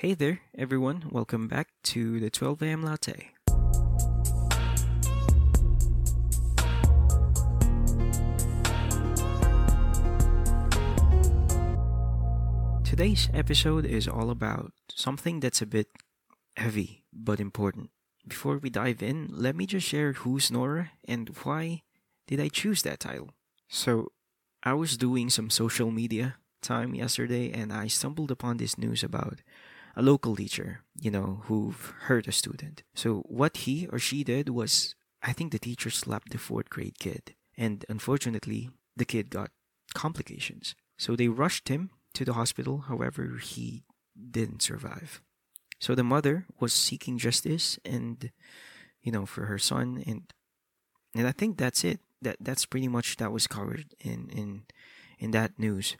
Hey there, everyone. Welcome back to the 12 a.m. latte. Today's episode is all about something that's a bit heavy but important. Before we dive in, let me just share who's Nora and why did I choose that title. So, I was doing some social media time yesterday and I stumbled upon this news about a local teacher, you know, who hurt a student. So what he or she did was I think the teacher slapped the fourth grade kid. And unfortunately, the kid got complications. So they rushed him to the hospital. However, he didn't survive. So the mother was seeking justice and, you know, for her son. And, and I think that's it. That, that's pretty much that was covered in, in, in that news.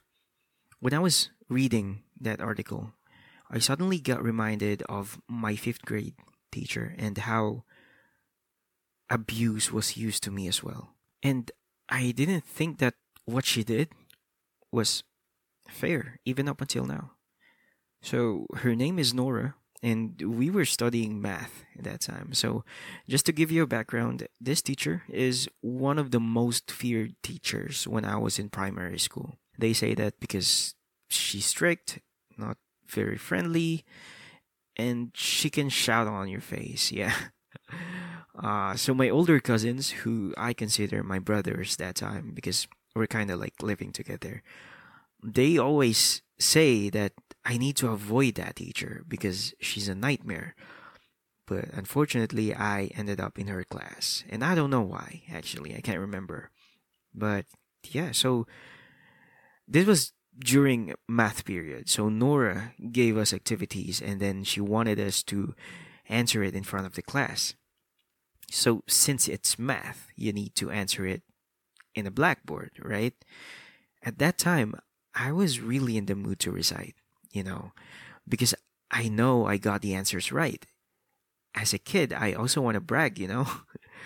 When I was reading that article, I suddenly got reminded of my fifth grade teacher and how abuse was used to me as well. And I didn't think that what she did was fair, even up until now. So her name is Nora, and we were studying math at that time. So, just to give you a background, this teacher is one of the most feared teachers when I was in primary school. They say that because she's strict, very friendly, and she can shout on your face. Yeah. Uh, so my older cousins, who I consider my brothers that time because we're kind of like living together, they always say that I need to avoid that teacher because she's a nightmare. But unfortunately, I ended up in her class, and I don't know why. Actually, I can't remember. But yeah, so this was during math period. So Nora gave us activities, and then she wanted us to answer it in front of the class. So since it's math, you need to answer it in a blackboard, right? At that time, I was really in the mood to recite, you know, because I know I got the answers right. As a kid, I also want to brag, you know.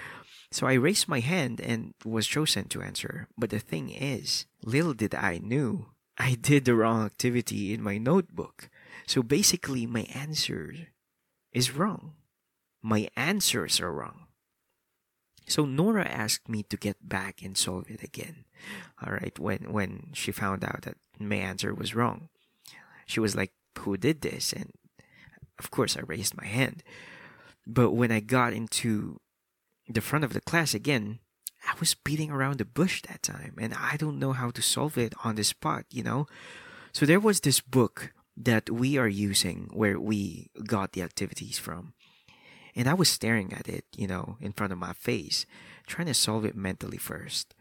so I raised my hand and was chosen to answer. But the thing is, little did I knew I did the wrong activity in my notebook. So basically, my answer is wrong. My answers are wrong. So Nora asked me to get back and solve it again. All right, when when she found out that my answer was wrong, she was like, "Who did this?" And of course, I raised my hand. But when I got into the front of the class again, I was beating around the bush that time, and I don't know how to solve it on the spot. You know, so there was this book that we are using where we got the activities from and I was staring at it, you know, in front of my face, trying to solve it mentally first.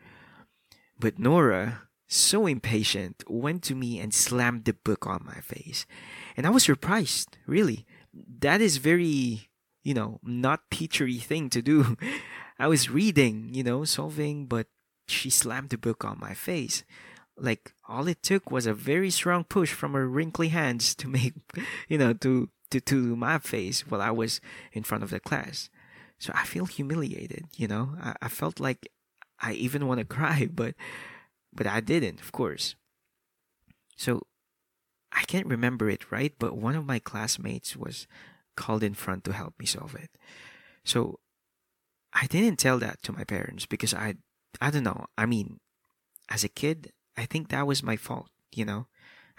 But Nora, so impatient, went to me and slammed the book on my face. And I was surprised, really. That is very, you know, not teachery thing to do. I was reading, you know, solving, but she slammed the book on my face. Like all it took was a very strong push from her wrinkly hands to make, you know, to to, to my face while I was in front of the class. So I feel humiliated, you know. I, I felt like I even want to cry, but but I didn't, of course. So I can't remember it right, but one of my classmates was called in front to help me solve it. So I didn't tell that to my parents because I I don't know. I mean, as a kid, I think that was my fault, you know.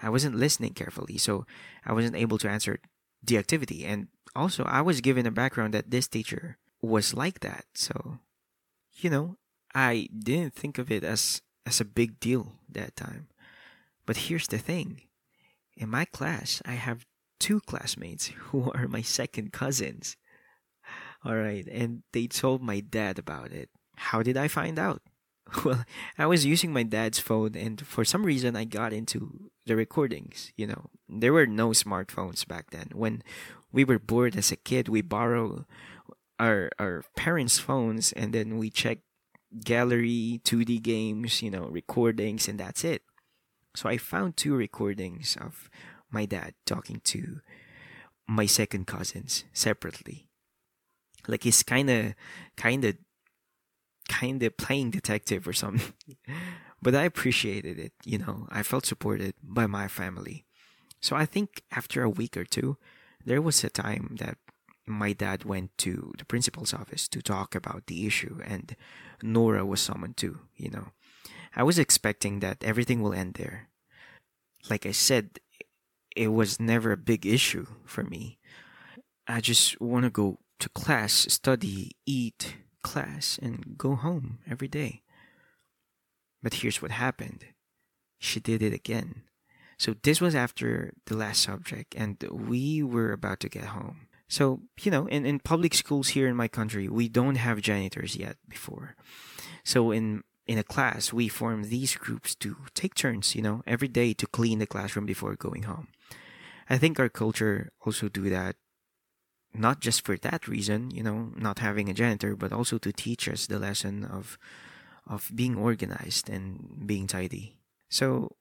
I wasn't listening carefully, so I wasn't able to answer the activity. And also, I was given a background that this teacher was like that. So, you know, I didn't think of it as, as a big deal that time. But here's the thing in my class, I have two classmates who are my second cousins. All right, and they told my dad about it. How did I find out? Well, I was using my dad's phone, and for some reason, I got into the recordings. You know, there were no smartphones back then. When we were bored as a kid, we borrow our our parents' phones, and then we check gallery, 2D games, you know, recordings, and that's it. So I found two recordings of my dad talking to my second cousins separately. Like he's kind of, kind of kind of playing detective or something. but I appreciated it, you know. I felt supported by my family. So I think after a week or two, there was a time that my dad went to the principal's office to talk about the issue, and Nora was summoned too, you know. I was expecting that everything will end there. Like I said, it was never a big issue for me. I just want to go to class, study, eat, class, and go home every day. But here's what happened she did it again. So this was after the last subject, and we were about to get home. So, you know, in, in public schools here in my country, we don't have janitors yet before. So in in a class, we form these groups to take turns, you know, every day to clean the classroom before going home. I think our culture also do that not just for that reason, you know, not having a janitor, but also to teach us the lesson of of being organized and being tidy. So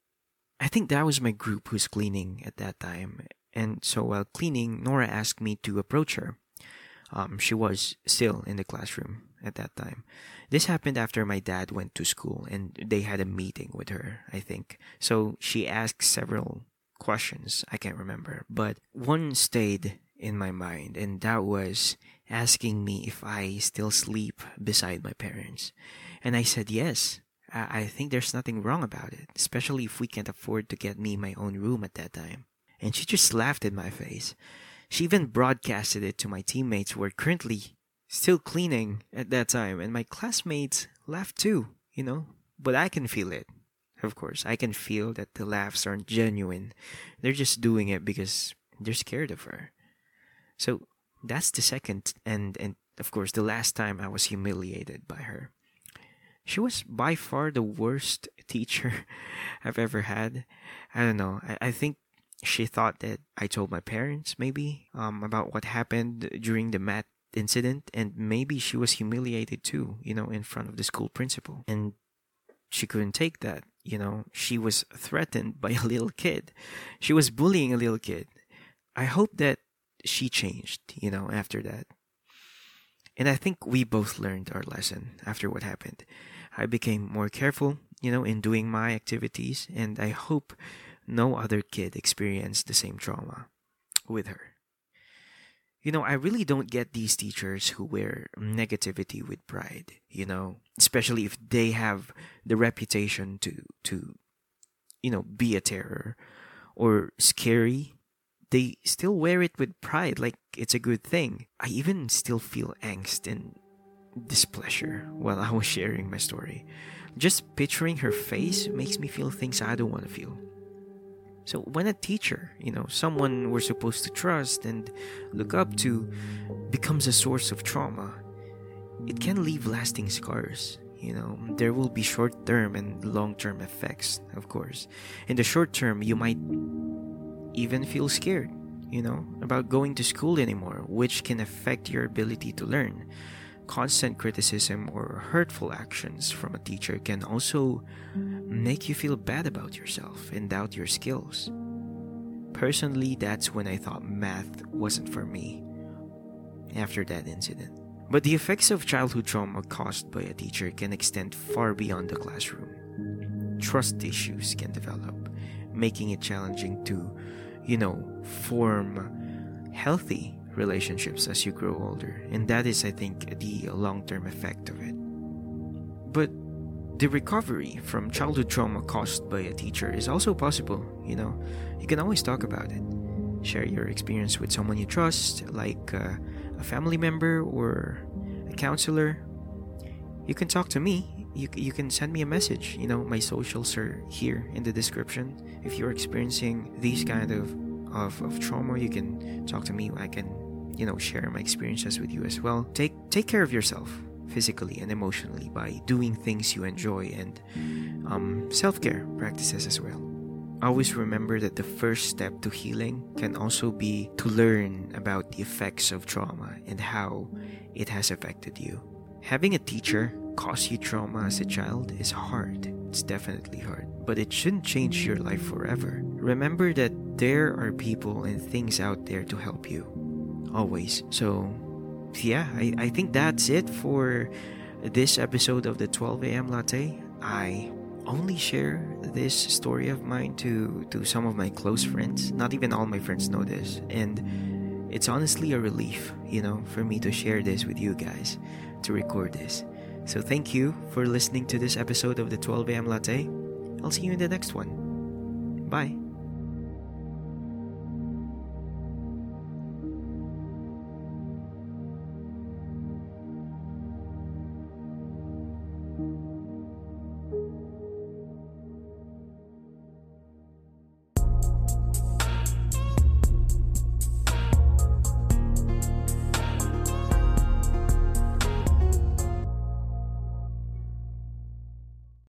I think that was my group who's cleaning at that time. And so while cleaning, Nora asked me to approach her. Um, she was still in the classroom at that time. This happened after my dad went to school and they had a meeting with her, I think. So she asked several questions, I can't remember, but one stayed in my mind, and that was asking me if I still sleep beside my parents. And I said yes. I think there's nothing wrong about it, especially if we can't afford to get me my own room at that time. And she just laughed in my face. She even broadcasted it to my teammates who were currently still cleaning at that time, and my classmates laughed too, you know, but I can feel it. Of course, I can feel that the laughs aren't genuine. They're just doing it because they're scared of her. So that's the second and and of course the last time I was humiliated by her. She was by far the worst teacher I've ever had. I don't know. I, I think she thought that I told my parents maybe um about what happened during the math incident and maybe she was humiliated too, you know, in front of the school principal. And she couldn't take that, you know. She was threatened by a little kid. She was bullying a little kid. I hope that she changed, you know, after that. And I think we both learned our lesson after what happened. I became more careful, you know, in doing my activities, and I hope no other kid experienced the same trauma with her. You know, I really don't get these teachers who wear negativity with pride, you know, especially if they have the reputation to to you know, be a terror or scary. They still wear it with pride like it's a good thing. I even still feel angst and displeasure while I was sharing my story. Just picturing her face makes me feel things I don't want to feel. So when a teacher, you know, someone we're supposed to trust and look up to, becomes a source of trauma, it can leave lasting scars. You know, there will be short term and long term effects, of course. In the short term, you might even feel scared, you know, about going to school anymore, which can affect your ability to learn. Constant criticism or hurtful actions from a teacher can also make you feel bad about yourself and doubt your skills. Personally, that's when I thought math wasn't for me after that incident. But the effects of childhood trauma caused by a teacher can extend far beyond the classroom. Trust issues can develop, making it challenging to, you know, form healthy relationships as you grow older. And that is, I think, the long term effect of it. But the recovery from childhood trauma caused by a teacher is also possible, you know. You can always talk about it. Share your experience with someone you trust, like uh, a family member or a counselor. You can talk to me. You, you can send me a message. You know, my socials are here in the description. If you're experiencing these kind of, of, of trauma, you can talk to me. I can, you know, share my experiences with you as well. Take take care of yourself physically and emotionally by doing things you enjoy and um, self care practices as well. Always remember that the first step to healing can also be to learn about the effects of trauma and how it has affected you. Having a teacher cause you trauma as a child is hard. It's definitely hard, but it shouldn't change your life forever. Remember that there are people and things out there to help you. Always. So yeah, I, I think that's it for this episode of the 12 a.m. latte. I only share this story of mine to to some of my close friends. Not even all my friends know this, and it's honestly a relief, you know, for me to share this with you guys, to record this. So thank you for listening to this episode of the 12 a.m. Latte. I'll see you in the next one. Bye.